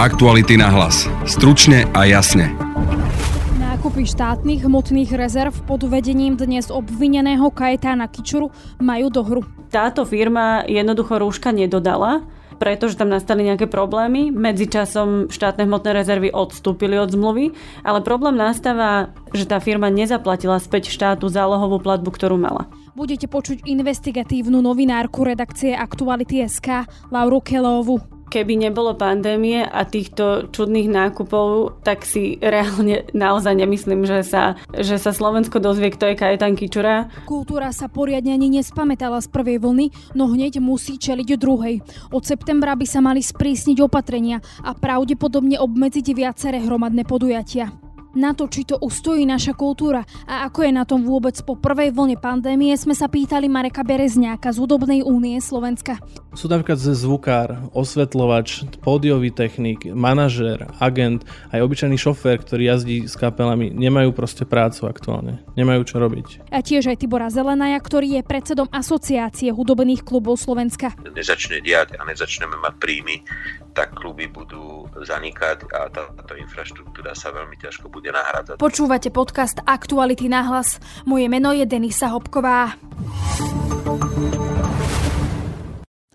Aktuality na hlas. Stručne a jasne. Nákupy štátnych hmotných rezerv pod vedením dnes obvineného Kajetána Kičuru majú dohru. Táto firma jednoducho rúška nedodala, pretože tam nastali nejaké problémy. Medzičasom štátne hmotné rezervy odstúpili od zmluvy, ale problém nastáva, že tá firma nezaplatila späť štátu zálohovú platbu, ktorú mala. Budete počuť investigatívnu novinárku redakcie Aktuality.sk Lauru Kelovu. Keby nebolo pandémie a týchto čudných nákupov, tak si reálne naozaj nemyslím, že sa, že sa Slovensko dozvie, kto je Kajetan Kičura. Kultúra sa poriadne ani nespamätala z prvej vlny, no hneď musí čeliť druhej. Od septembra by sa mali sprísniť opatrenia a pravdepodobne obmedziť viaceré hromadné podujatia na to, či to ustojí naša kultúra a ako je na tom vôbec po prvej vlne pandémie, sme sa pýtali Mareka Berezňáka z Hudobnej únie Slovenska. Sú napríklad zvukár, osvetľovač, pódiový technik, manažér, agent, aj obyčajný šofér, ktorý jazdí s kapelami, nemajú proste prácu aktuálne. Nemajú čo robiť. A tiež aj Tibora Zelenaja, ktorý je predsedom Asociácie hudobných klubov Slovenska. Nezačne diať a nezačneme mať príjmy, tak kluby budú zanikať a táto infraštruktúra sa veľmi ťažko bude nahradzať. Počúvate podcast Aktuality na hlas. Moje meno je Denisa Hopková.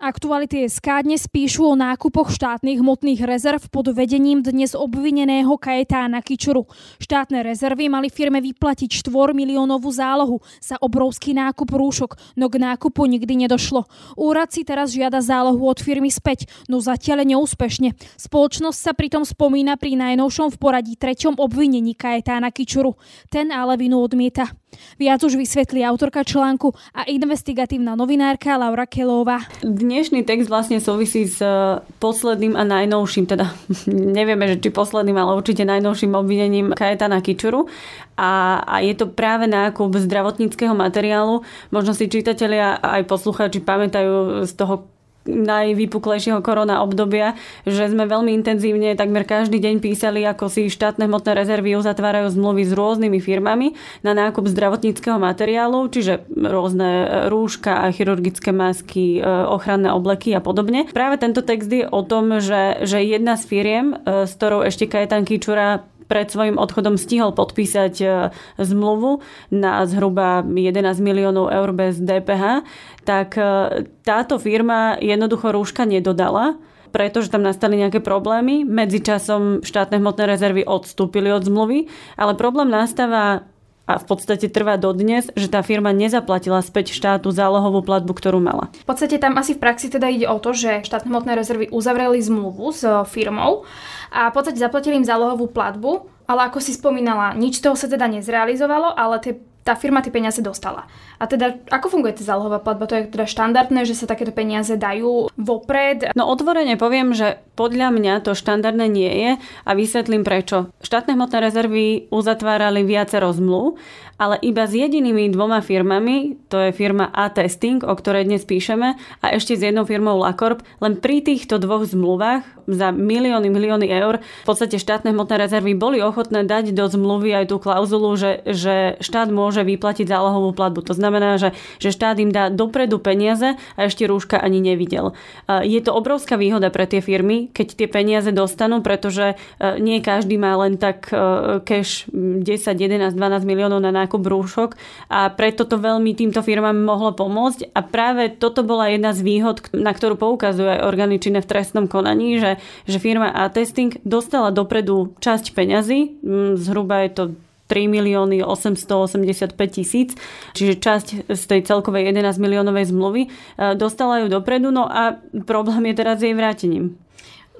Aktuality SK dnes píšu o nákupoch štátnych hmotných rezerv pod vedením dnes obvineného Kajetána Kičuru. Štátne rezervy mali firme vyplatiť 4 miliónovú zálohu za obrovský nákup rúšok, no k nákupu nikdy nedošlo. Úrad si teraz žiada zálohu od firmy späť, no zatiaľ neúspešne. Spoločnosť sa pritom spomína pri najnovšom v poradí treťom obvinení Kajetána Kičuru. Ten ale vinu odmieta. Viac už vysvetlí autorka článku a investigatívna novinárka Laura Kelová. Dnešný text vlastne súvisí s e, posledným a najnovším, teda nevieme, že či posledným, ale určite najnovším obvinením Kajetana Kičuru. A, a je to práve nákup zdravotníckého materiálu. Možno si čitatelia aj poslucháči pamätajú z toho najvypuklejšieho korona obdobia, že sme veľmi intenzívne takmer každý deň písali, ako si štátne hmotné rezervy uzatvárajú zmluvy s rôznymi firmami na nákup zdravotníckého materiálu, čiže rôzne rúška, chirurgické masky, e, ochranné obleky a podobne. Práve tento text je o tom, že, že jedna z firiem, e, s ktorou ešte Kajetan Kičura pred svojim odchodom stihol podpísať e, zmluvu na zhruba 11 miliónov eur bez DPH, tak e, táto firma jednoducho rúška nedodala pretože tam nastali nejaké problémy. Medzičasom štátne hmotné rezervy odstúpili od zmluvy, ale problém nastáva a v podstate trvá dodnes, že tá firma nezaplatila späť štátu zálohovú platbu, ktorú mala. V podstate tam asi v praxi teda ide o to, že štátne hmotné rezervy uzavreli zmluvu s e, firmou a v podstate zaplatili im zálohovú platbu, ale ako si spomínala, nič toho sa teda nezrealizovalo, ale tie tá firma tie peniaze dostala. A teda, ako funguje tá zálohová platba? To je teda štandardné, že sa takéto peniaze dajú vopred? No otvorene poviem, že podľa mňa to štandardné nie je a vysvetlím prečo. Štátne hmotné rezervy uzatvárali viacero zmluv ale iba s jedinými dvoma firmami, to je firma A-Testing, o ktorej dnes píšeme, a ešte s jednou firmou LaCorp, len pri týchto dvoch zmluvách za milióny, milióny eur v podstate štátne hmotné rezervy boli ochotné dať do zmluvy aj tú klauzulu, že, že štát môže vyplatiť zálohovú platbu. To znamená, že, že štát im dá dopredu peniaze a ešte rúška ani nevidel. Je to obrovská výhoda pre tie firmy, keď tie peniaze dostanú, pretože e, nie každý má len tak e, cash 10, 11, 12 miliónov na nákup rúšok a preto to veľmi týmto firmám mohlo pomôcť a práve toto bola jedna z výhod, na ktorú poukazuje orgány v trestnom konaní, že, že firma A-Testing dostala dopredu časť peňazí, mm, zhruba je to 3 milióny 885 tisíc, čiže časť z tej celkovej 11 miliónovej zmluvy e, dostala ju dopredu, no a problém je teraz jej vrátením.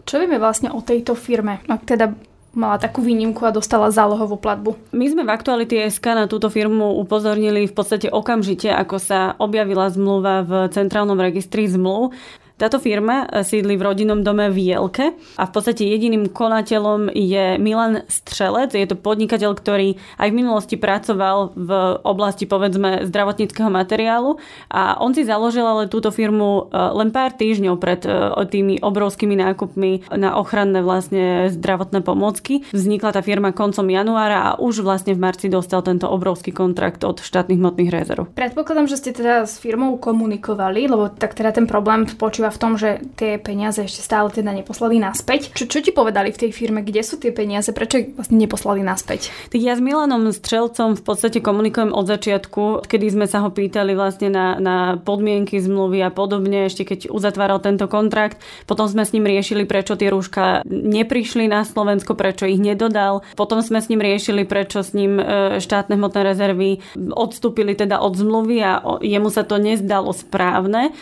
Čo vieme vlastne o tejto firme? Ak teda mala takú výnimku a dostala zálohovú platbu. My sme v Aktuality SK na túto firmu upozornili v podstate okamžite, ako sa objavila zmluva v Centrálnom registri zmluv. Táto firma eh, sídli v rodinnom dome v Jelke a v podstate jediným konateľom je Milan Strelec. Je to podnikateľ, ktorý aj v minulosti pracoval v oblasti povedzme zdravotníckého materiálu a on si založil ale túto firmu eh, len pár týždňov pred eh, tými obrovskými nákupmi na ochranné vlastne zdravotné pomôcky. Vznikla tá firma koncom januára a už vlastne v marci dostal tento obrovský kontrakt od štátnych hmotných rezerv. Predpokladám, že ste teda s firmou komunikovali, lebo tak teda ten problém spočíva spočíva v tom, že tie peniaze ešte stále teda neposlali naspäť. Čo, čo ti povedali v tej firme, kde sú tie peniaze, prečo ich vlastne neposlali naspäť? Tak ja s Milanom Strelcom v podstate komunikujem od začiatku, kedy sme sa ho pýtali vlastne na, na podmienky zmluvy a podobne, ešte keď uzatváral tento kontrakt. Potom sme s ním riešili, prečo tie rúška neprišli na Slovensko, prečo ich nedodal. Potom sme s ním riešili, prečo s ním e, štátne hmotné rezervy odstúpili teda od zmluvy a jemu sa to nezdalo správne. E,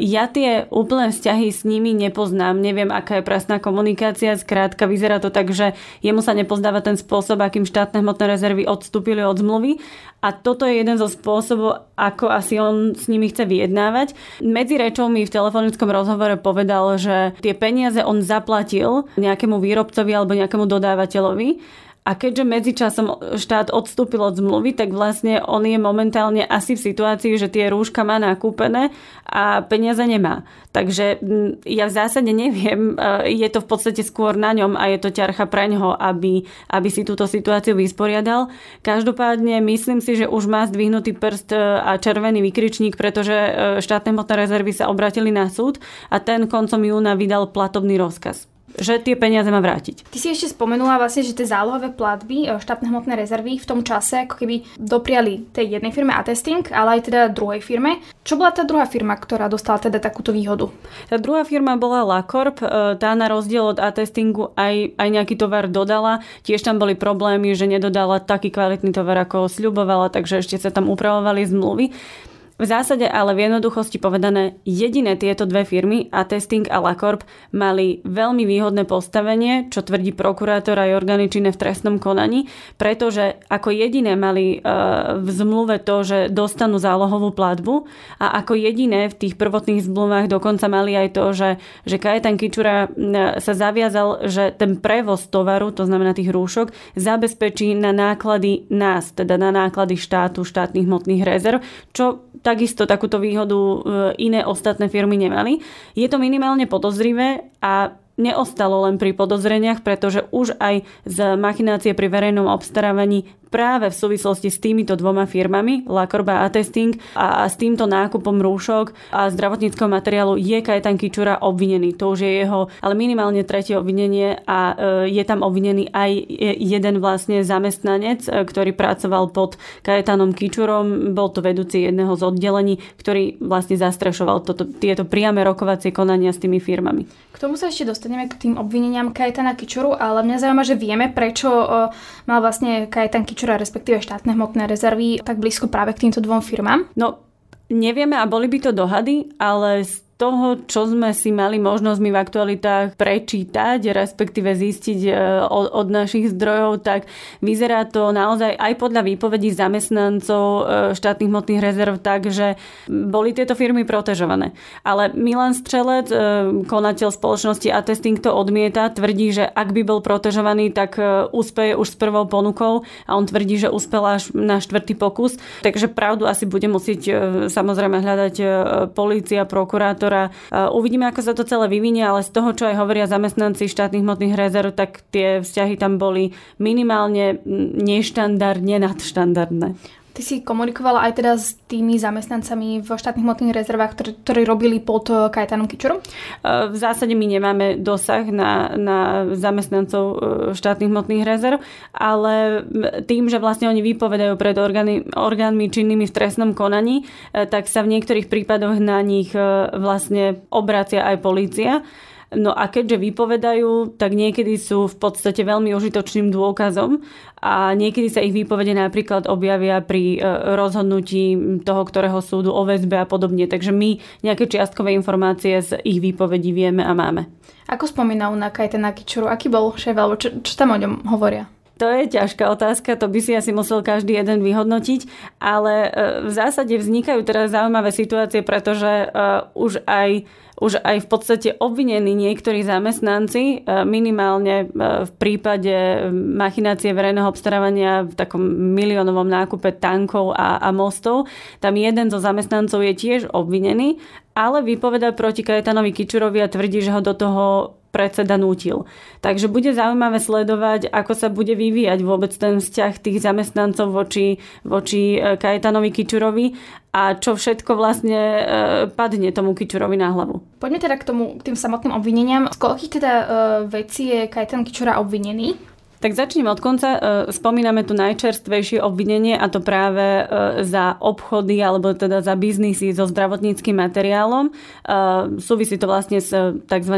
ja tie úplné vzťahy s nimi nepoznám, neviem, aká je presná komunikácia. Skrátka, vyzerá to tak, že jemu sa nepozdáva ten spôsob, akým štátne hmotné rezervy odstúpili od zmluvy a toto je jeden zo spôsobov, ako asi on s nimi chce vyjednávať. Medzi rečou mi v telefonickom rozhovore povedal, že tie peniaze on zaplatil nejakému výrobcovi alebo nejakému dodávateľovi a keďže medzičasom štát odstúpil od zmluvy, tak vlastne on je momentálne asi v situácii, že tie rúška má nakúpené a peniaze nemá. Takže ja v zásade neviem, e, je to v podstate skôr na ňom a je to ťarcha pre ňoho, aby, aby si túto situáciu vysporiadal. Každopádne myslím si, že už má zdvihnutý prst e, a červený vykričník, pretože e, štátne hmotné rezervy sa obratili na súd a ten koncom júna vydal platobný rozkaz že tie peniaze má vrátiť. Ty si ešte spomenula vlastne, že tie zálohové platby, e, štátne hmotné rezervy v tom čase ako keby dopriali tej jednej firme Attesting, ale aj teda druhej firme. Čo bola tá druhá firma, ktorá dostala teda takúto výhodu? Tá druhá firma bola LaCorp, e, tá na rozdiel od Attestingu aj, aj nejaký tovar dodala. Tiež tam boli problémy, že nedodala taký kvalitný tovar, ako sľubovala, takže ešte sa tam upravovali zmluvy. V zásade ale v jednoduchosti povedané, jediné tieto dve firmy, Attesting a LaCorp, mali veľmi výhodné postavenie, čo tvrdí prokurátor aj orgány v trestnom konaní, pretože ako jediné mali e, v zmluve to, že dostanú zálohovú platbu a ako jediné v tých prvotných zmluvách dokonca mali aj to, že, že Kajetan Kičura sa zaviazal, že ten prevoz tovaru, to znamená tých rúšok, zabezpečí na náklady nás, teda na náklady štátu, štátnych hmotných rezerv, čo takisto takúto výhodu e, iné ostatné firmy nemali. Je to minimálne podozrivé a neostalo len pri podozreniach, pretože už aj z machinácie pri verejnom obstarávaní práve v súvislosti s týmito dvoma firmami, Lakorba a Testing a, s týmto nákupom rúšok a zdravotníckého materiálu je Kajetan Kičura obvinený. To už je jeho, ale minimálne tretie obvinenie a e, je tam obvinený aj jeden vlastne zamestnanec, e, ktorý pracoval pod Kajetanom Kičurom. Bol to vedúci jedného z oddelení, ktorý vlastne zastrešoval toto, tieto priame rokovacie konania s tými firmami. K tomu sa ešte dostaneme k tým obvineniam Kajetana Kičuru, ale mňa zaujíma, že vieme, prečo mal vlastne Kajetan vouchera, respektíve štátne hmotné rezervy, tak blízko práve k týmto dvom firmám? No, nevieme a boli by to dohady, ale toho, čo sme si mali možnosť my v aktualitách prečítať, respektíve zistiť e, od, našich zdrojov, tak vyzerá to naozaj aj podľa výpovedí zamestnancov e, štátnych hmotných rezerv tak, že boli tieto firmy protežované. Ale Milan Strelec, e, konateľ spoločnosti Attesting to odmieta, tvrdí, že ak by bol protežovaný, tak úspeje už s prvou ponukou a on tvrdí, že uspel až na štvrtý pokus. Takže pravdu asi bude musieť samozrejme hľadať polícia, prokurátor ktorá uvidíme, ako sa to celé vyvinie, ale z toho, čo aj hovoria zamestnanci štátnych hmotných rezerv, tak tie vzťahy tam boli minimálne neštandardne nadštandardné. Ty si komunikovala aj teda s tými zamestnancami v štátnych hmotných rezervách, ktorí, ktorí robili pod eh, Kajetanom Kičurom? Eh, v zásade my nemáme dosah na, na zamestnancov eh, štátnych hmotných rezerv, ale tým, že vlastne oni vypovedajú pred orgány, orgánmi činnými v trestnom konaní, tak sa v niektorých prípadoch na nich vlastne obracia aj polícia. No a keďže vypovedajú, tak niekedy sú v podstate veľmi užitočným dôkazom a niekedy sa ich výpovede napríklad objavia pri e, rozhodnutí toho, ktorého súdu o väzbe a podobne. Takže my nejaké čiastkové informácie z ich výpovedí vieme a máme. Ako spomínal na Kajtena Kičuru? Aký bol šéf, alebo čo, čo tam o ňom hovoria? To je ťažká otázka, to by si asi musel každý jeden vyhodnotiť, ale e, v zásade vznikajú teraz zaujímavé situácie, pretože e, už aj už aj v podstate obvinení niektorí zamestnanci, e, minimálne v prípade machinácie verejného obstarávania v takom miliónovom nákupe tankov a, a mostov. Tam jeden zo zamestnancov je tiež obvinený, ale vypoveda proti Kajetanovi Kičurovi a tvrdí, že ho do toho predseda nútil. Takže bude zaujímavé sledovať, ako sa bude vyvíjať vôbec ten vzťah tých zamestnancov voči, voči e, Kajetanovi Kičurovi a čo všetko vlastne e, padne tomu Kičurovi na hlavu. Poďme teda k tomu, k tým samotným obvineniam. Z koľkých teda e, vecí je Kajetan Kičura obvinený? Tak začneme od konca. E, spomíname tu najčerstvejšie obvinenie a to práve e, za obchody alebo teda za biznisy so zdravotníckým materiálom. E, súvisí to vlastne s tzv.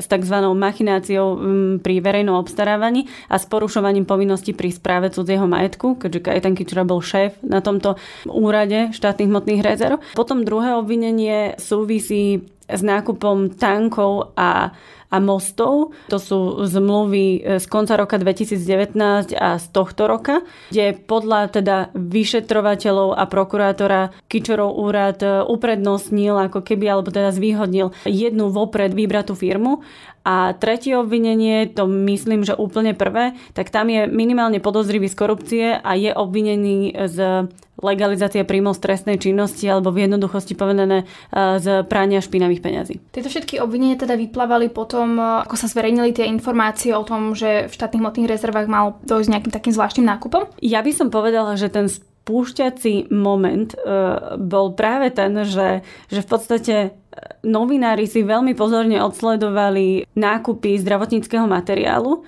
s tzv. machináciou pri verejnom obstarávaní a s porušovaním povinností pri správe cudzieho majetku, keďže Kajetan Kičura bol šéf na tomto úrade štátnych hmotných rezerv. Potom druhé obvinenie súvisí s nákupom tankov a a mostov. To sú zmluvy e, z konca roka 2019 a z tohto roka, kde podľa teda vyšetrovateľov a prokurátora Kičorov úrad e, uprednostnil ako keby, alebo teda zvýhodnil jednu vopred vybratú firmu a tretie obvinenie, to myslím, že úplne prvé, tak tam je minimálne podozrivý z korupcie a je obvinený z legalizácie príjmov z trestnej činnosti alebo v jednoduchosti povedané e, z prania špinavých peňazí. Tieto všetky obvinenia teda vyplávali potom, e, ako sa zverejnili tie informácie o tom, že v štátnych hmotných rezervách mal dojsť nejakým takým zvláštnym nákupom? Ja by som povedala, že ten spúšťací moment e, bol práve ten, že, že v podstate novinári si veľmi pozorne odsledovali nákupy zdravotníckého materiálu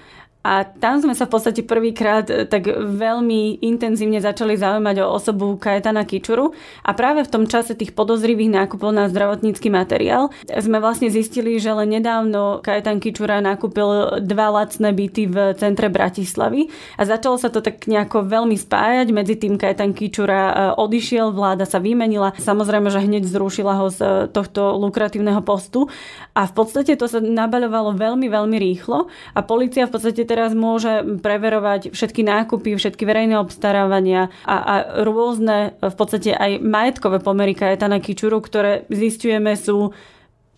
a tam sme sa v podstate prvýkrát e, tak veľmi intenzívne začali zaujímať o osobu Kajetana Kičuru a práve v tom čase tých podozrivých nákupov na zdravotnícky materiál sme vlastne zistili, že len nedávno Kajetan Kičura nakúpil dva lacné byty v centre Bratislavy a začalo sa to tak nejako veľmi spájať. Medzi tým Kajetan Kičura e, odišiel, vláda sa vymenila. Samozrejme, že hneď zrušila ho z e, tohto lukratívneho postu a v podstate to sa nabaľovalo veľmi, veľmi rýchlo a policia v podstate teraz môže preverovať všetky nákupy, všetky verejné obstarávania a, a rôzne v podstate aj majetkové pomery Kajetana Kičuru, ktoré zistujeme sú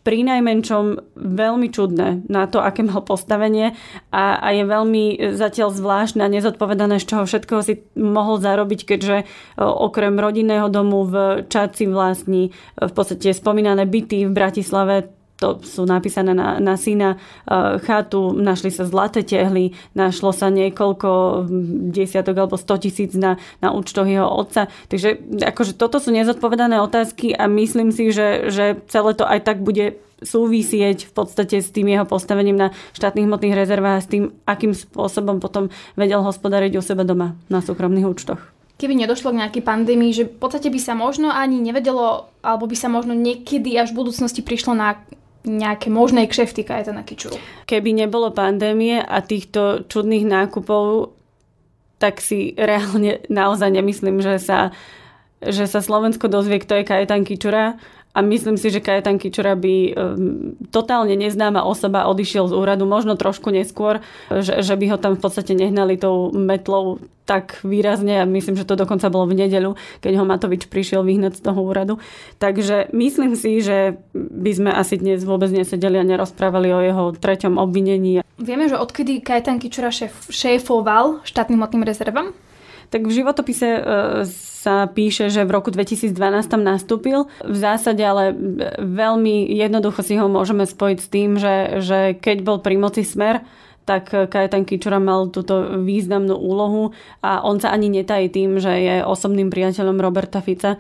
pri najmenšom veľmi čudné na to, aké mal postavenie a, a je veľmi zatiaľ zvláštne a nezodpovedané, z čoho všetkoho si mohol zarobiť, keďže okrem rodinného domu v Čaci vlastní v podstate spomínané byty v Bratislave, to sú napísané na, na syna uh, chatu, našli sa zlaté tehly, našlo sa niekoľko desiatok alebo 100 tisíc na, na účtoch jeho otca. Takže akože toto sú nezodpovedané otázky a myslím si, že, že celé to aj tak bude súvisieť v podstate s tým jeho postavením na štátnych hmotných rezervách a s tým, akým spôsobom potom vedel hospodariť u seba doma na súkromných účtoch keby nedošlo k nejakej pandémii, že v podstate by sa možno ani nevedelo, alebo by sa možno niekedy až v budúcnosti prišlo na nejaké možné kšefty Kajetana Kičuru. Keby nebolo pandémie a týchto čudných nákupov, tak si reálne naozaj nemyslím, že sa, že sa Slovensko dozvie, kto je Kajetan Kičura a myslím si, že Kajetan Kičura by um, totálne neznáma osoba odišiel z úradu, možno trošku neskôr, že, že by ho tam v podstate nehnali tou metlou tak výrazne a myslím, že to dokonca bolo v nedeľu, keď ho Matovič prišiel vyhnať z toho úradu. Takže myslím si, že by sme asi dnes vôbec nesedeli a nerozprávali o jeho treťom obvinení. Vieme, že odkedy Kajetan Kičura šéf, šéfoval štátnym hmotným rezervám? Tak v životopise e, sa píše, že v roku 2012 tam nastúpil. V zásade ale veľmi jednoducho si ho môžeme spojiť s tým, že, že keď bol pri moci smer, tak Kajetan Kičura mal túto významnú úlohu a on sa ani netají tým, že je osobným priateľom Roberta Fica.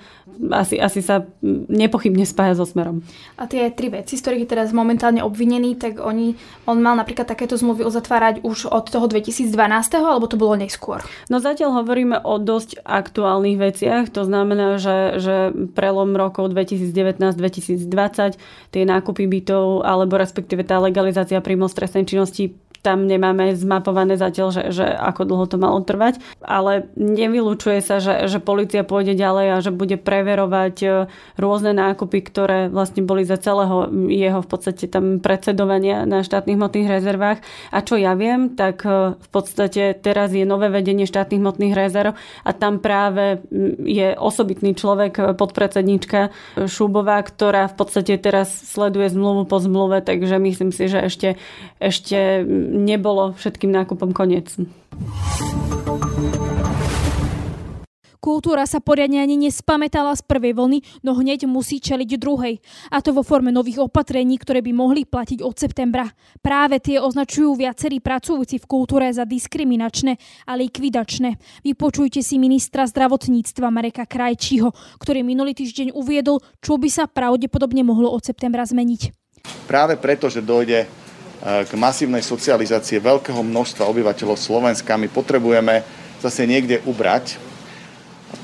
Asi, asi sa nepochybne spája so Smerom. A tie tri veci, z ktorých je teraz momentálne obvinený, tak oni, on mal napríklad takéto zmluvy uzatvárať už od toho 2012, alebo to bolo neskôr? No zatiaľ hovoríme o dosť aktuálnych veciach, to znamená, že, že prelom rokov 2019-2020 tie nákupy bytov alebo respektíve tá legalizácia príjmov stresnej činnosti tam nemáme zmapované zatiaľ, že, že ako dlho to malo trvať, ale nevylučuje sa, že, že policia pôjde ďalej a že bude preverovať e, rôzne nákupy, ktoré vlastne boli za celého jeho v podstate tam predsedovania na štátnych hmotných rezervách. A čo ja viem, tak e, v podstate teraz je nové vedenie štátnych hmotných rezerv a tam práve je osobitný človek, e, podpredsednička Šubová, ktorá v podstate teraz sleduje zmluvu po zmluve, takže myslím si, že ešte, ešte nebolo všetkým nákupom koniec. Kultúra sa poriadne ani nespamätala z prvej vlny, no hneď musí čeliť druhej. A to vo forme nových opatrení, ktoré by mohli platiť od septembra. Práve tie označujú viacerí pracujúci v kultúre za diskriminačné a likvidačné. Vypočujte si ministra zdravotníctva Mareka Krajčího, ktorý minulý týždeň uviedol, čo by sa pravdepodobne mohlo od septembra zmeniť. Práve preto, že dojde k masívnej socializácie veľkého množstva obyvateľov Slovenska. My potrebujeme zase niekde ubrať,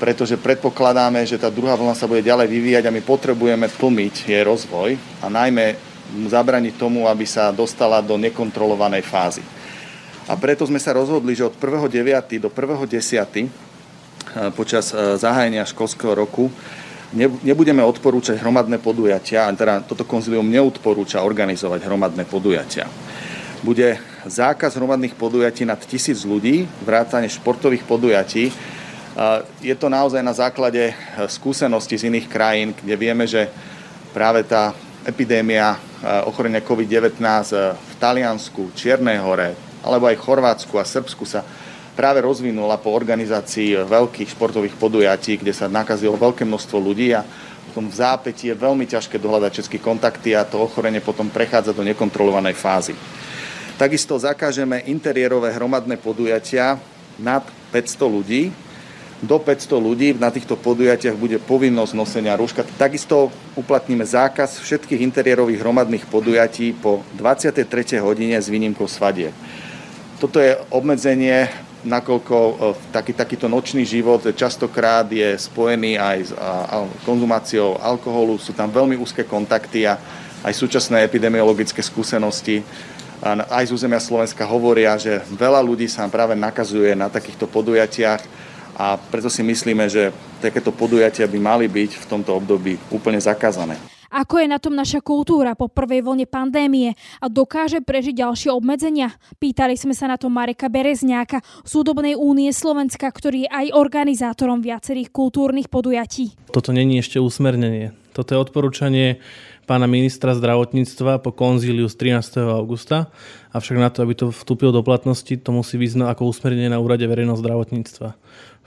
pretože predpokladáme, že tá druhá vlna sa bude ďalej vyvíjať a my potrebujeme tlmiť jej rozvoj a najmä zabraniť tomu, aby sa dostala do nekontrolovanej fázy. A preto sme sa rozhodli, že od 1.9. do 1.10. E, počas e, zahájenia školského roku nebudeme odporúčať hromadné podujatia, teda toto konzilium neodporúča organizovať hromadné podujatia. Bude zákaz hromadných podujatí nad tisíc ľudí, vrátane športových podujatí. Je to naozaj na základe e, skúseností z iných krajín, kde vieme, že práve tá epidémia e, ochorenia COVID-19 e, v Taliansku, Čiernej hore, alebo aj Chorvátsku a Srbsku sa práve rozvinula po organizácii veľkých športových podujatí, kde sa nakazilo veľké množstvo ľudí a potom v zápäti je veľmi ťažké dohľadať všetky kontakty a to ochorenie potom prechádza do nekontrolovanej fázy. Takisto zakážeme interiérové hromadné podujatia nad 500 ľudí. Do 500 ľudí na týchto podujatiach bude povinnosť nosenia rúška. Takisto uplatníme zákaz všetkých interiérových hromadných podujatí po 23. hodine s výnimkou svadie. Toto je obmedzenie nakoľko e, taký, takýto nočný život častokrát je spojený aj s konzumáciou alkoholu, sú tam veľmi úzke kontakty a aj súčasné epidemiologické skúsenosti aj z územia Slovenska hovoria, že veľa ľudí sa práve nakazuje na takýchto podujatiach a preto si myslíme, že takéto podujatia by mali byť v tomto období úplne zakázané. Ako je na tom naša kultúra po prvej vlne pandémie a dokáže prežiť ďalšie obmedzenia? Pýtali sme sa na to Mareka Berezňáka z Údobnej únie Slovenska, ktorý je aj organizátorom viacerých kultúrnych podujatí. Toto není ešte usmernenie. Toto je odporúčanie pána ministra zdravotníctva po konzíliu z 13. augusta, avšak na to, aby to vstúpilo do platnosti, to musí vyznať ako usmernenie na úrade verejného zdravotníctva.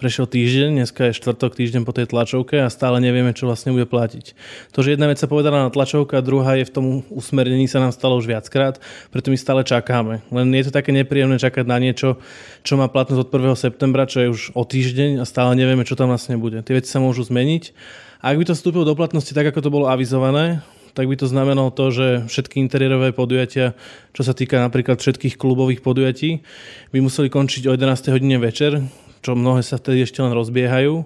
Prešiel týždeň, dneska je štvrtok týždeň po tej tlačovke a stále nevieme, čo vlastne bude platiť. To, že jedna vec sa povedala na tlačovke a druhá je v tom usmernení sa nám stalo už viackrát, preto my stále čakáme. Len je to také nepríjemné čakať na niečo, čo má platnosť od 1. septembra, čo je už o týždeň a stále nevieme, čo tam vlastne bude. Tie veci sa môžu zmeniť. A ak by to vstúpilo do platnosti tak, ako to bolo avizované, tak by to znamenalo to, že všetky interiérové podujatia, čo sa týka napríklad všetkých klubových podujatí, by museli končiť o 11. hodine večer, čo mnohé sa vtedy ešte len rozbiehajú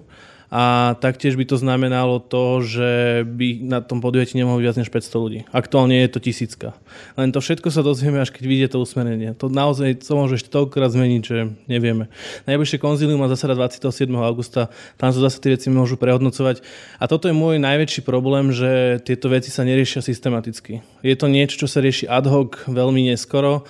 a taktiež by to znamenalo to, že by na tom podujatí nemohlo viac než 500 ľudí. Aktuálne je to tisícka. Len to všetko sa dozvieme, až keď vyjde to usmerenie. To naozaj to môže ešte toľkokrát zmeniť, že nevieme. Najbližšie konzílium má zasada 27. augusta, tam sa zase tie veci môžu prehodnocovať. A toto je môj najväčší problém, že tieto veci sa neriešia systematicky. Je to niečo, čo sa rieši ad hoc veľmi neskoro.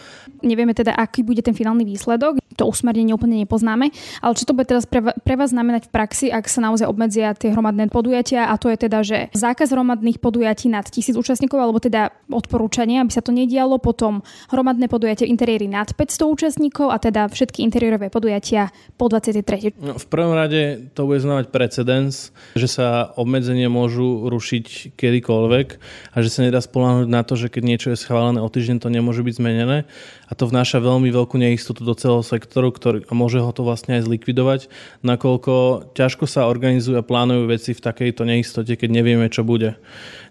Nevieme teda, aký bude ten finálny výsledok. To usmernenie úplne nepoznáme. Ale čo to bude teraz pre, pre vás znamenať v praxi, ak sa naozaj obmedzia tie hromadné podujatia a to je teda, že zákaz hromadných podujatí nad tisíc účastníkov alebo teda odporúčanie, aby sa to nedialo, potom hromadné podujatie interiéry nad 500 účastníkov a teda všetky interiérové podujatia po 23. No, v prvom rade to bude znamenať precedens, že sa obmedzenia môžu rušiť kedykoľvek a že sa nedá spolahnuť na to, že keď niečo je schválené o týždeň, to nemôže byť zmenené a to vnáša veľmi veľkú neistotu do celého sektoru, ktorý, môže ho to vlastne aj zlikvidovať, nakoľko ťažko sa organizujú a plánujú veci v takejto neistote, keď nevieme, čo bude.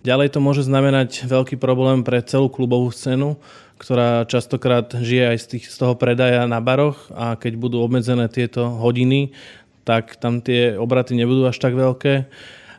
Ďalej to môže znamenať veľký problém pre celú klubovú scénu, ktorá častokrát žije aj z, tých, z toho predaja na baroch a keď budú obmedzené tieto hodiny, tak tam tie obraty nebudú až tak veľké.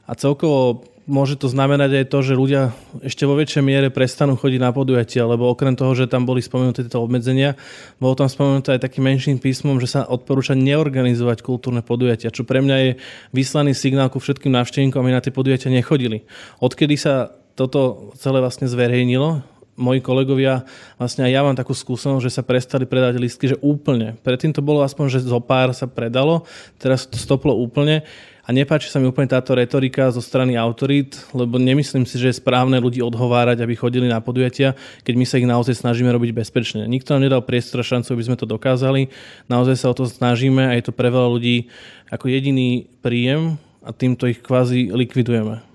A celkovo môže to znamenať aj to, že ľudia ešte vo väčšej miere prestanú chodiť na podujatia, lebo okrem toho, že tam boli spomenuté tieto obmedzenia, bolo tam spomenuté aj takým menším písmom, že sa odporúča neorganizovať kultúrne podujatia, čo pre mňa je vyslaný signál ku všetkým návštevníkom, aby na tie podujatia nechodili. Odkedy sa toto celé vlastne zverejnilo, moji kolegovia, vlastne aj ja mám takú skúsenosť, že sa prestali predať listky, že úplne. Predtým to bolo aspoň, že zo pár sa predalo, teraz to stoplo úplne A nepáči sa mi úplne táto retorika zo strany autorít, lebo nemyslím si, že je správne ľudí odhovárať, aby chodili na podujatia, keď my sa ich naozaj snažíme robiť bezpečne. Nikto nám nedal priestor a šancu, aby sme to dokázali. Naozaj sa o to snažíme a je to pre veľa ľudí ako jediný príjem a týmto ich kvázi likvidujeme.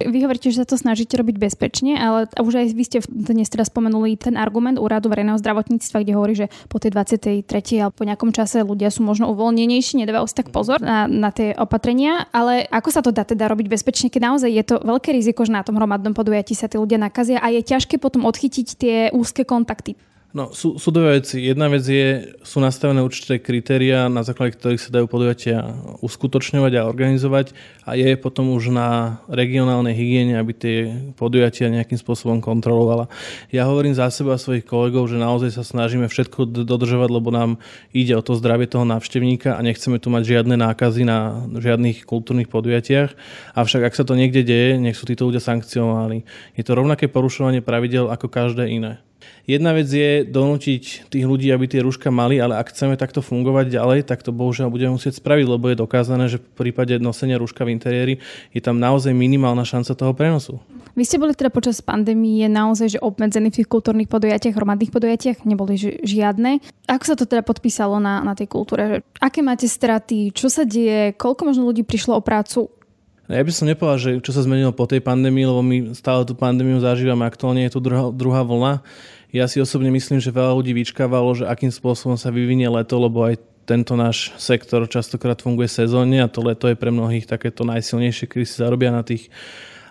Vy hovoríte, že sa to snažíte robiť bezpečne, ale už aj vy ste dnes teda spomenuli ten argument úradu verejného zdravotníctva, kde hovorí, že po tej 23. alebo po nejakom čase ľudia sú možno uvoľnenejší, nedávajú si tak pozor na, na tie opatrenia, ale ako sa to dá teda robiť bezpečne, keď naozaj je to veľké riziko, že na tom hromadnom podujatí sa tí ľudia nakazia a je ťažké potom odchytiť tie úzke kontakty. No, sú, sú dve veci. Jedna vec je, sú nastavené určité kritéria, na základe ktorých sa dajú podujatia uskutočňovať a organizovať a je potom už na regionálnej hygiene, aby tie podujatia nejakým spôsobom kontrolovala. Ja hovorím za seba a svojich kolegov, že naozaj sa snažíme všetko dodržovať, lebo nám ide o to zdravie toho návštevníka a nechceme tu mať žiadne nákazy na žiadnych kultúrnych podujatiach. Avšak ak sa to niekde deje, nech sú títo ľudia sankcionovaní. Je to rovnaké porušovanie pravidel ako každé iné. Jedna vec je donútiť tých ľudí, aby tie rúška mali, ale ak chceme takto fungovať ďalej, tak to bohužiaľ budeme musieť spraviť, lebo je dokázané, že v prípade nosenia rúška v interiéri je tam naozaj minimálna šanca toho prenosu. Vy ste boli teda počas pandémie naozaj že obmedzení v tých kultúrnych podujatiach, hromadných podujatiach, neboli žiadne. Ako sa to teda podpísalo na, na tej kultúre? Aké máte straty? Čo sa deje? Koľko možno ľudí prišlo o prácu? No ja by som nepovedal, že čo sa zmenilo po tej pandémii, lebo my stále tú pandémiu zažívame, aktuálne je tu druhá, druhá vlna. Ja si osobne myslím, že veľa ľudí vyčkávalo, že akým spôsobom sa vyvinie leto, lebo aj tento náš sektor častokrát funguje sezónne a to leto je pre mnohých takéto najsilnejšie, kedy si zarobia na tých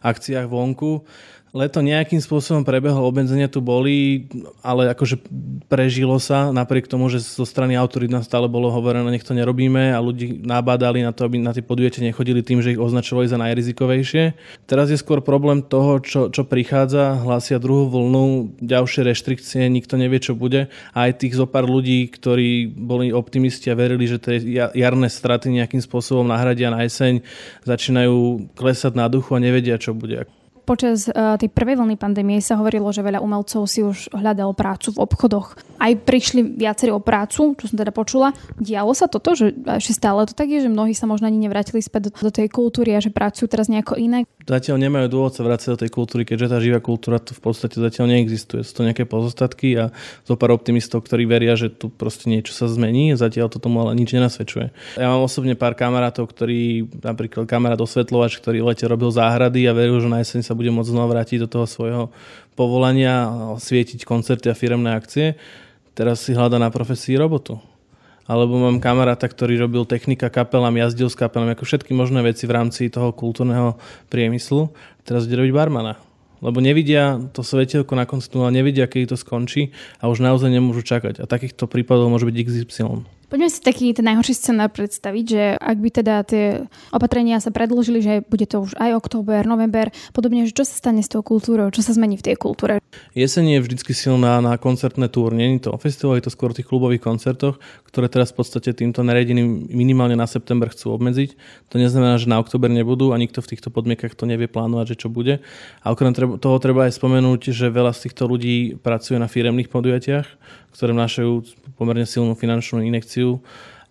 akciách vonku leto nejakým spôsobom prebehlo, obmedzenia tu boli, ale akože prežilo sa, napriek tomu, že zo strany autorít nám stále bolo hovorené, nech to nerobíme a ľudí nabádali na to, aby na tie podujete nechodili tým, že ich označovali za najrizikovejšie. Teraz je skôr problém toho, čo, čo prichádza, hlásia druhú vlnu, ďalšie reštrikcie, nikto nevie, čo bude. Aj tých zo pár ľudí, ktorí boli optimisti a verili, že tie jarné straty nejakým spôsobom nahradia na jeseň, začínajú klesať na duchu a nevedia, čo bude počas uh, tej prvej vlny pandémie sa hovorilo, že veľa umelcov si už hľadalo prácu v obchodoch. Aj prišli viacerí o prácu, čo som teda počula. Dialo sa toto, že ešte stále to tak je, že mnohí sa možno ani nevrátili späť do, do tej kultúry a že pracujú teraz nejako iné. Zatiaľ nemajú dôvod sa vrátiť do tej kultúry, keďže tá živá kultúra tu v podstate zatiaľ neexistuje. Sú to nejaké pozostatky a zo pár optimistov, ktorí veria, že tu proste niečo sa zmení. Zatiaľ to tomu ale nič nenasvedčuje. Ja mám osobne pár kamarátov, ktorí, napríklad kamarát osvetľovač, ktorý lete robil záhrady a veril, že na jeseň sa bude môcť znova vrátiť do toho svojho povolania, svietiť koncerty a firemné akcie. Teraz si hľada na profesii robotu. Alebo mám kamaráta, ktorý robil technika kapelám, jazdil s kapelám, ako všetky možné veci v rámci toho kultúrneho priemyslu. Teraz ide robiť barmana lebo nevidia to svetelko na konci tunela, nevidia, kedy to skončí a už naozaj nemôžu čakať. A takýchto prípadov môže byť XY. Poďme si taký ten najhorší scenár predstaviť, že ak by teda tie opatrenia sa predložili, že bude to už aj október, november, podobne, že čo sa stane s tou kultúrou, čo sa zmení v tej kultúre? Jeseň je vždy silná na koncertné túr, nie je to festival, je to skôr v tých klubových koncertoch, ktoré teraz v podstate týmto nariadením minimálne na september chcú obmedziť. To neznamená, že na október nebudú a nikto v týchto podmienkach to nevie plánovať, že čo bude. A okrem toho treba aj spomenúť, že veľa z týchto ľudí pracuje na firemných podujatiach, ktoré vnášajú pomerne silnú finančnú inekciu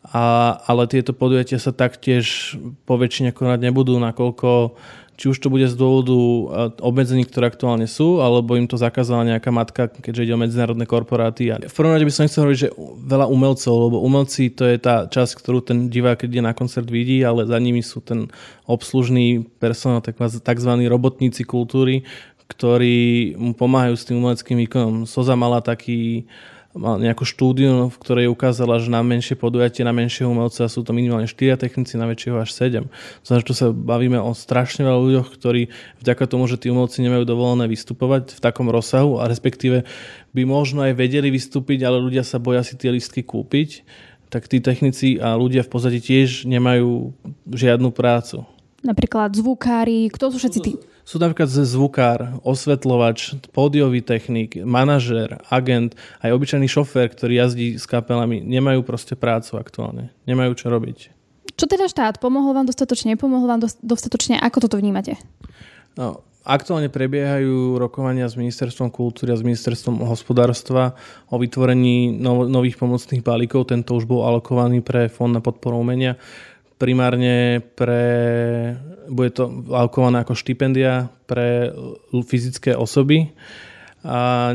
a, ale tieto podujatia sa taktiež po väčšine konať nebudú, nakoľko či už to bude z dôvodu e, obmedzení, ktoré aktuálne sú, alebo im to zakázala nejaká matka, keďže ide o medzinárodné korporáty. A v prvom rade by som chcel hovoriť, že veľa umelcov, lebo umelci to je tá časť, ktorú ten divák, keď ide na koncert, vidí, ale za nimi sú ten obslužný personál, tzv. robotníci kultúry, ktorí mu pomáhajú s tým umeleckým výkonom. Soza mala taký nejakú štúdiu, v ktorej ukázala, že na menšie podujatie, na menšieho umelca sú to minimálne 4 technici, na väčšieho až 7. Znamená, že tu sa bavíme o strašne veľa ľuďoch, ktorí vďaka tomu, že tí umelci nemajú dovolené vystupovať v takom rozsahu a respektíve by možno aj vedeli vystúpiť, ale ľudia sa boja si tie listky kúpiť, tak tí technici a ľudia v podstate tiež nemajú žiadnu prácu. Napríklad zvukári, kto sú všetci tí? Sú napríklad zvukár, osvetľovač, pódiový technik, manažér, agent, aj obyčajný šofér, ktorý jazdí s kapelami, nemajú proste prácu aktuálne. Nemajú čo robiť. Čo teda štát? Pomohol vám dostatočne? Nepomohol vám dostatočne? Ako toto vnímate? No, aktuálne prebiehajú rokovania s Ministerstvom kultúry a s Ministerstvom hospodárstva o vytvorení nových pomocných balíkov. Tento už bol alokovaný pre Fond na podporu umenia primárne pre, bude to alkované ako štipendia pre fyzické osoby. A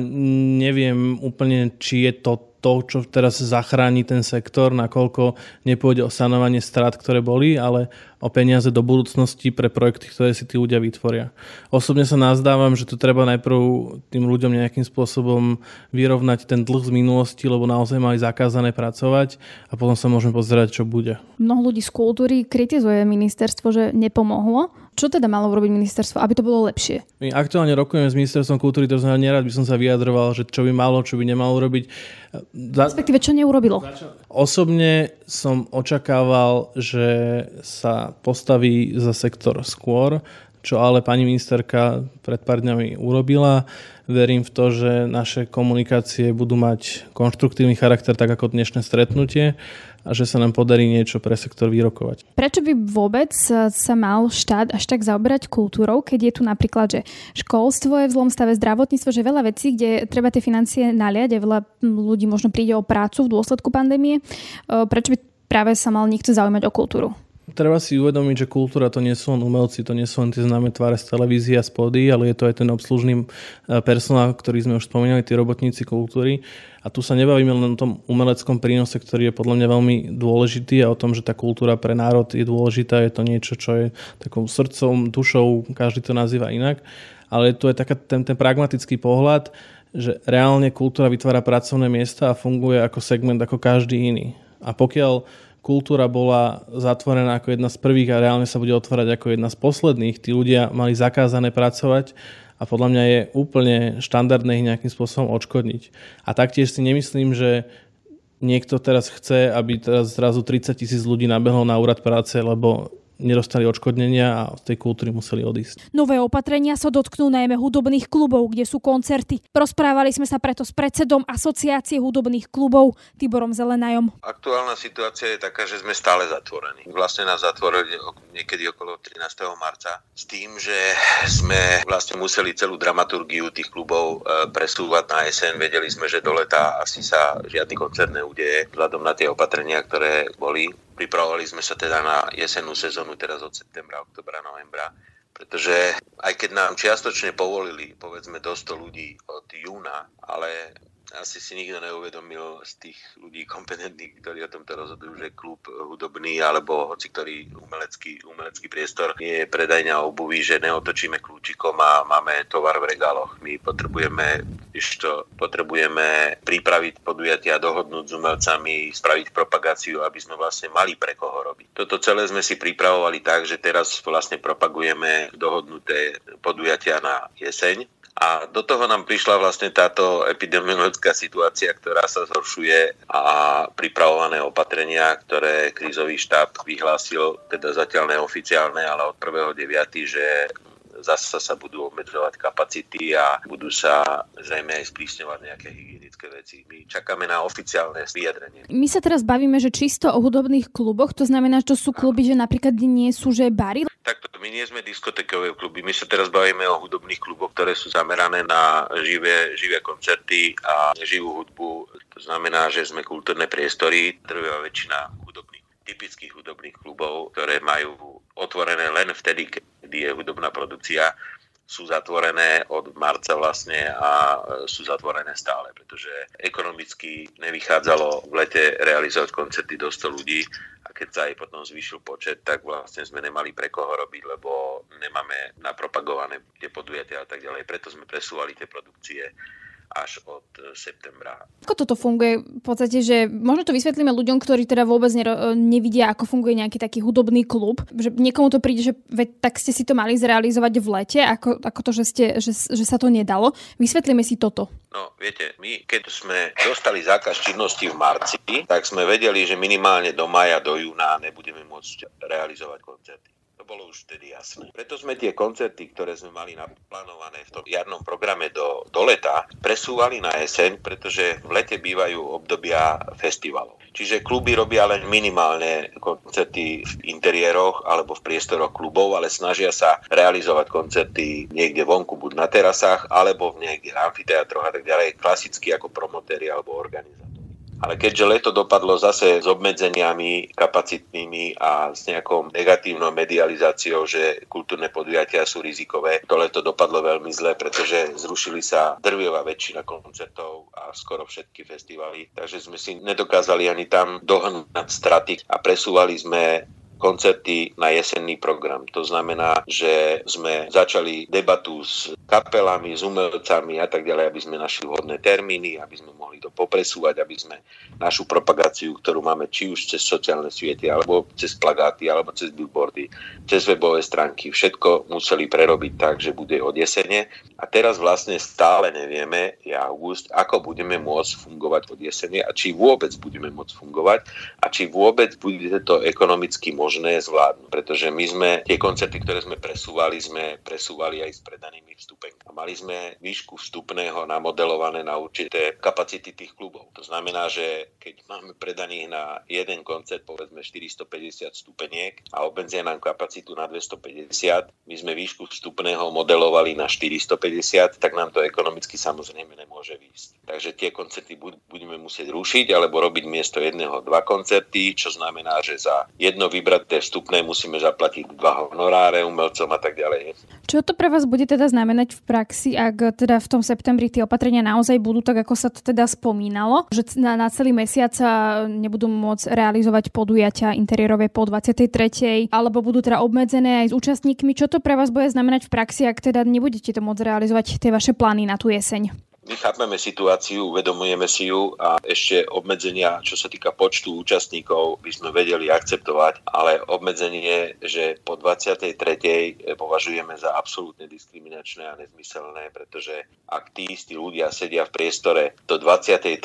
neviem úplne, či je to to, čo teraz zachráni ten sektor, nakoľko nepôjde o sanovanie strát, ktoré boli, ale o peniaze do budúcnosti pre projekty, ktoré si tí ľudia vytvoria. Osobne sa nazdávam, že to treba najprv tým ľuďom nejakým spôsobom vyrovnať ten dlh z minulosti, lebo naozaj mali zakázané pracovať a potom sa môžeme pozerať, čo bude. Mnoho ľudí z kultúry kritizuje ministerstvo, že nepomohlo. Čo teda malo urobiť ministerstvo, aby to bolo lepšie? My aktuálne rokujeme s ministerstvom kultúry, to znamená, nerad by som sa vyjadroval, že čo by malo, čo by nemalo robiť. Za... Respektíve, čo neurobilo? Osobne som očakával, že sa postaví za sektor skôr, čo ale pani ministerka pred pár dňami urobila. Verím v to, že naše komunikácie budú mať konštruktívny charakter, tak ako dnešné stretnutie a že sa nám podarí niečo pre sektor vyrokovať. Prečo by vôbec sa mal štát až tak zaoberať kultúrou, keď je tu napríklad, že školstvo je v zlom stave, zdravotníctvo, že veľa vecí, kde treba tie financie naliať a veľa ľudí možno príde o prácu v dôsledku pandémie. Prečo by práve sa mal niekto zaujímať o kultúru? Treba si uvedomiť, že kultúra to nie sú len umelci, to nie sú len tie známe tváre z televízie a spody, ale je to aj ten obslužný e, personál, ktorý sme už spomínali, tí robotníci kultúry. A tu sa nebavíme len o tom umeleckom prínose, ktorý je podľa mňa veľmi dôležitý a o tom, že tá kultúra pre národ je dôležitá, je to niečo, čo je takou srdcom, dušou, každý to nazýva inak. Ale tu je taká, ten, ten pragmatický pohľad, že reálne kultúra vytvára pracovné miesta a funguje ako segment ako každý iný. A pokiaľ kultúra bola zatvorená ako jedna z prvých a reálne sa bude otvárať ako jedna z posledných. Tí ľudia mali zakázané pracovať a podľa mňa je úplne štandardné ich nejakým spôsobom odškodniť. A taktiež si nemyslím, že niekto teraz chce, aby teraz zrazu 30 tisíc ľudí nabehlo na úrad práce, lebo nedostali odškodnenia a z tej kultúry museli odísť. Nové opatrenia sa dotknú najmä hudobných klubov, kde sú koncerty. Rozprávali sme sa preto s predsedom Asociácie hudobných klubov Tiborom Zelenajom. Aktuálna situácia je taká, že sme stále zatvorení. Vlastne nás zatvorili niekedy okolo 13. marca s tým, že sme vlastne museli celú dramaturgiu tých klubov e, presúvať na jeseň. Vedeli sme, že do leta asi sa žiadny koncert neudeje vzhľadom na tie opatrenia, ktoré boli Pripravovali sme sa teda na jesennú sezónu teraz od septembra, oktobra, novembra, pretože aj keď nám čiastočne povolili povedzme do 100 ľudí od júna, ale asi si nikto neuvedomil z tých ľudí kompetentných, ktorí o tomto rozhodujú, že klub hudobný alebo hoci ktorý umelecký, umelecký priestor je predajňa obuvy, že neotočíme kľúčikom a máme tovar v regáloch. My potrebujeme, to, potrebujeme pripraviť podujatia, dohodnúť s umelcami, spraviť propagáciu, aby sme vlastne mali pre koho robiť. Toto celé sme si pripravovali tak, že teraz vlastne propagujeme dohodnuté podujatia na jeseň a do toho nám prišla vlastne táto epidemiologická situácia, ktorá sa zhoršuje a pripravované opatrenia, ktoré krízový štáb vyhlásil, teda zatiaľ neoficiálne, ale od 1.9., že zase sa budú obmedzovať kapacity a budú sa zrejme aj sprísňovať nejaké hygienické veci. My čakáme na oficiálne vyjadrenie. My sa teraz bavíme, že čisto o hudobných kluboch, to znamená, že to sú kluby, že napríklad nie sú, že bary? Takto, my nie sme diskotekové kluby, my sa teraz bavíme o hudobných kluboch, ktoré sú zamerané na živé, živé koncerty a živú hudbu. To znamená, že sme kultúrne priestory, drvivá väčšina hudobných typických hudobných klubov, ktoré majú otvorené len vtedy, kedy je hudobná produkcia, sú zatvorené od marca vlastne a sú zatvorené stále, pretože ekonomicky nevychádzalo v lete realizovať koncerty do 100 ľudí a keď sa aj potom zvýšil počet, tak vlastne sme nemali pre koho robiť, lebo nemáme napropagované tie podujatia a tak ďalej. Preto sme presúvali tie produkcie až od e, septembra. Ako toto funguje? V podstate, že možno to vysvetlíme ľuďom, ktorí teda vôbec nevidia, ako funguje nejaký taký hudobný klub. Že niekomu to príde, že veď, tak ste si to mali zrealizovať v lete, ako, ako to, že, ste, že, že sa to nedalo. Vysvetlíme si toto. No, viete, my keď sme dostali zákaz činnosti v marci, tak sme vedeli, že minimálne do maja, do júna nebudeme môcť realizovať koncerty. To bolo už vtedy jasné. Preto sme tie koncerty, ktoré sme mali naplánované v tom jarnom programe do, do leta, presúvali na jeseň, pretože v lete bývajú obdobia festivalov. Čiže kluby robia len minimálne koncerty v interiéroch alebo v priestoroch klubov, ale snažia sa realizovať koncerty niekde vonku, buď na terasách, alebo v niekde na amfiteátroch a tak ďalej, klasicky ako promotéri alebo organizátori. Ale keďže leto dopadlo zase s obmedzeniami kapacitnými a s nejakou negatívnou medializáciou, že kultúrne podujatia sú rizikové, to leto dopadlo veľmi zle, pretože zrušili sa drviová väčšina koncertov a skoro všetky festivaly, takže sme si nedokázali ani tam dohnať straty a presúvali sme koncerty na jesenný program. To znamená, že sme začali debatu s kapelami, s umelcami a tak ďalej, aby sme našli vhodné termíny, aby sme mohli to popresúvať, aby sme našu propagáciu, ktorú máme či už cez sociálne siete, alebo cez plagáty, alebo cez billboardy, cez webové stránky, všetko museli prerobiť tak, že bude od jesene. A teraz vlastne stále nevieme, je august, ako budeme môcť fungovať od jesene a či vôbec budeme môcť fungovať a či vôbec bude to ekonomicky možné možné zvládnuť. Pretože my sme tie koncerty, ktoré sme presúvali, sme presúvali aj s predanými vstupenkami. Mali sme výšku vstupného namodelované na určité kapacity tých klubov. To znamená, že keď máme predaných na jeden koncert povedzme 450 stupeniek a obmedzia nám kapacitu na 250, my sme výšku vstupného modelovali na 450, tak nám to ekonomicky samozrejme nemôže výjsť. Takže tie koncerty budeme musieť rušiť alebo robiť miesto jedného dva koncerty, čo znamená, že za jedno vybrať tie vstupné musíme zaplatiť dva honoráre umelcom a tak ďalej. Čo to pre vás bude teda znamenať v praxi, ak teda v tom septembri tie opatrenia naozaj budú tak, ako sa to teda spomínalo, že na, na celý mesiac sa nebudú môcť realizovať podujatia interiérové po 23. alebo budú teda obmedzené aj s účastníkmi. Čo to pre vás bude znamenať v praxi, ak teda nebudete to môcť realizovať tie vaše plány na tú jeseň? My chápeme situáciu, uvedomujeme si ju a ešte obmedzenia, čo sa týka počtu účastníkov, by sme vedeli akceptovať, ale obmedzenie, že po 23. považujeme za absolútne diskriminačné a nezmyselné, pretože ak tí istí ľudia sedia v priestore do 23.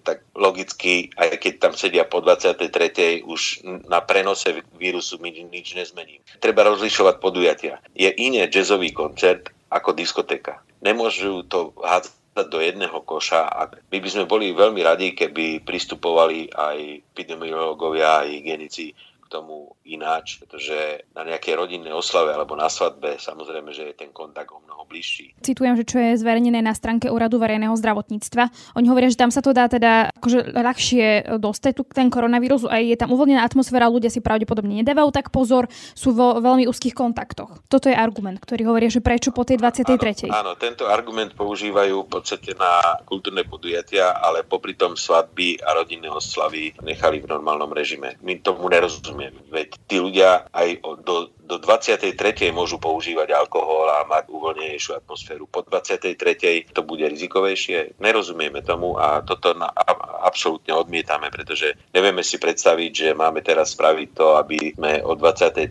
tak logicky, aj keď tam sedia po 23. už na prenose vírusu my nič nezmení. Treba rozlišovať podujatia. Je iné jazzový koncert ako diskotéka. Nemôžu to hádzať do jedného koša a my by sme boli veľmi radi, keby pristupovali aj epidemiológovia a hygienici tomu ináč, pretože na nejakej rodinnej oslave alebo na svadbe samozrejme, že je ten kontakt o mnoho bližší. Citujem, že čo je zverejnené na stránke Úradu verejného zdravotníctva. Oni hovoria, že tam sa to dá teda akože ľahšie dostať tu ten koronavírus a je tam uvoľnená atmosféra, ľudia si pravdepodobne nedávajú tak pozor, sú vo veľmi úzkých kontaktoch. Toto je argument, ktorý hovorí, že prečo po tej 23. Áno, áno, tento argument používajú v podstate na kultúrne podujatia, ale popri tom svadby a rodinné oslavy nechali v normálnom režime. My tomu nerozumieme rozumiem. Veď tí ľudia aj do, do 23. môžu používať alkohol a mať uvoľnenejšiu atmosféru. Po 23. to bude rizikovejšie. Nerozumieme tomu a toto na, a, absolútne odmietame, pretože nevieme si predstaviť, že máme teraz spraviť to, aby sme o 23.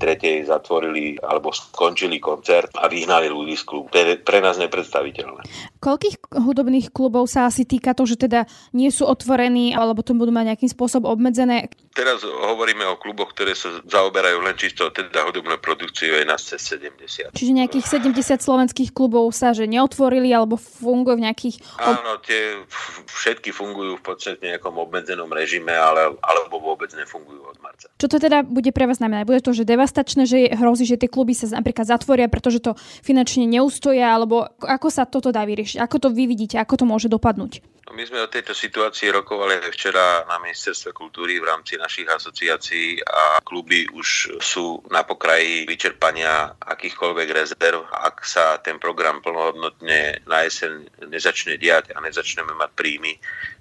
zatvorili alebo skončili koncert a vyhnali ľudí z klubu. To je pre nás nepredstaviteľné. Koľkých hudobných klubov sa asi týka to, že teda nie sú otvorení alebo to budú mať nejakým spôsobom obmedzené? Teraz hovoríme o kluboch, ktoré sa zaoberajú len čisto teda hudobnou produkciou, je nás cez 70. Čiže nejakých 70 slovenských klubov sa že neotvorili alebo fungujú v nejakých... Áno, tie všetky fungujú v podstate nejakom obmedzenom režime, ale, alebo vôbec nefungujú od marca. Čo to teda bude pre vás znamenať? Bude to, že devastačné, že hrozí, že tie kluby sa napríklad zatvoria, pretože to finančne neustoja, alebo ako sa toto dá vyriešiť? Ako to vy vidíte? Ako to môže dopadnúť? No my sme o tejto situácii rokovali včera na ministerstve kultúry v rámci našich asociácií a kluby už sú na pokraji vyčerpania akýchkoľvek rezerv. Ak sa ten program plnohodnotne na jeseň nezačne diať a nezačneme mať príjmy,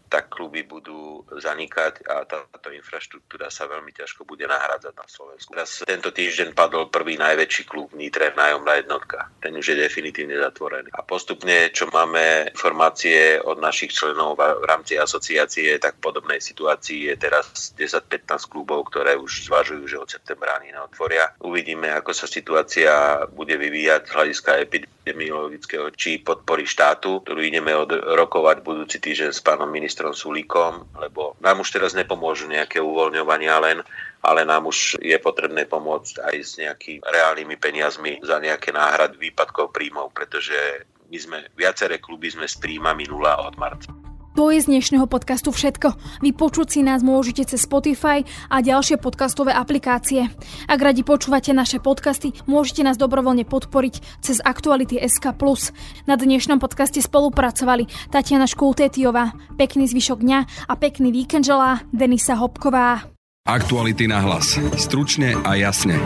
tak kluby budú zanikať a táto infraštruktúra sa veľmi ťažko bude nahrádzať na Slovensku. Teraz tento týždeň padol prvý najväčší klub v nájomná jednotka. Ten už je definitívne zatvorený. A postupne, čo máme informácie od našich členov v rámci asociácie, tak v podobnej situácii je teraz 10-15 klubov, ktoré už zvažujú, že od septembra ani neotvoria. Uvidíme, ako sa situácia bude vyvíjať z hľadiska epidemiologického či podpory štátu, ktorú ideme odrokovať budúci týždeň s pánom ministrom Sulíkom, lebo nám už teraz nepomôžu nejaké uvoľňovania len, ale nám už je potrebné pomôcť aj s nejakými reálnymi peniazmi za nejaké náhrad výpadkov príjmov, pretože my sme, viaceré kluby sme s príjmami nula od marca. To je z dnešného podcastu všetko. Vypočuť si nás môžete cez Spotify a ďalšie podcastové aplikácie. Ak radi počúvate naše podcasty, môžete nás dobrovoľne podporiť cez Aktuality SK+. Na dnešnom podcaste spolupracovali Tatiana Škultétiová, pekný zvyšok dňa a pekný víkend želá Denisa Hopková. Aktuality na hlas. Stručne a jasne.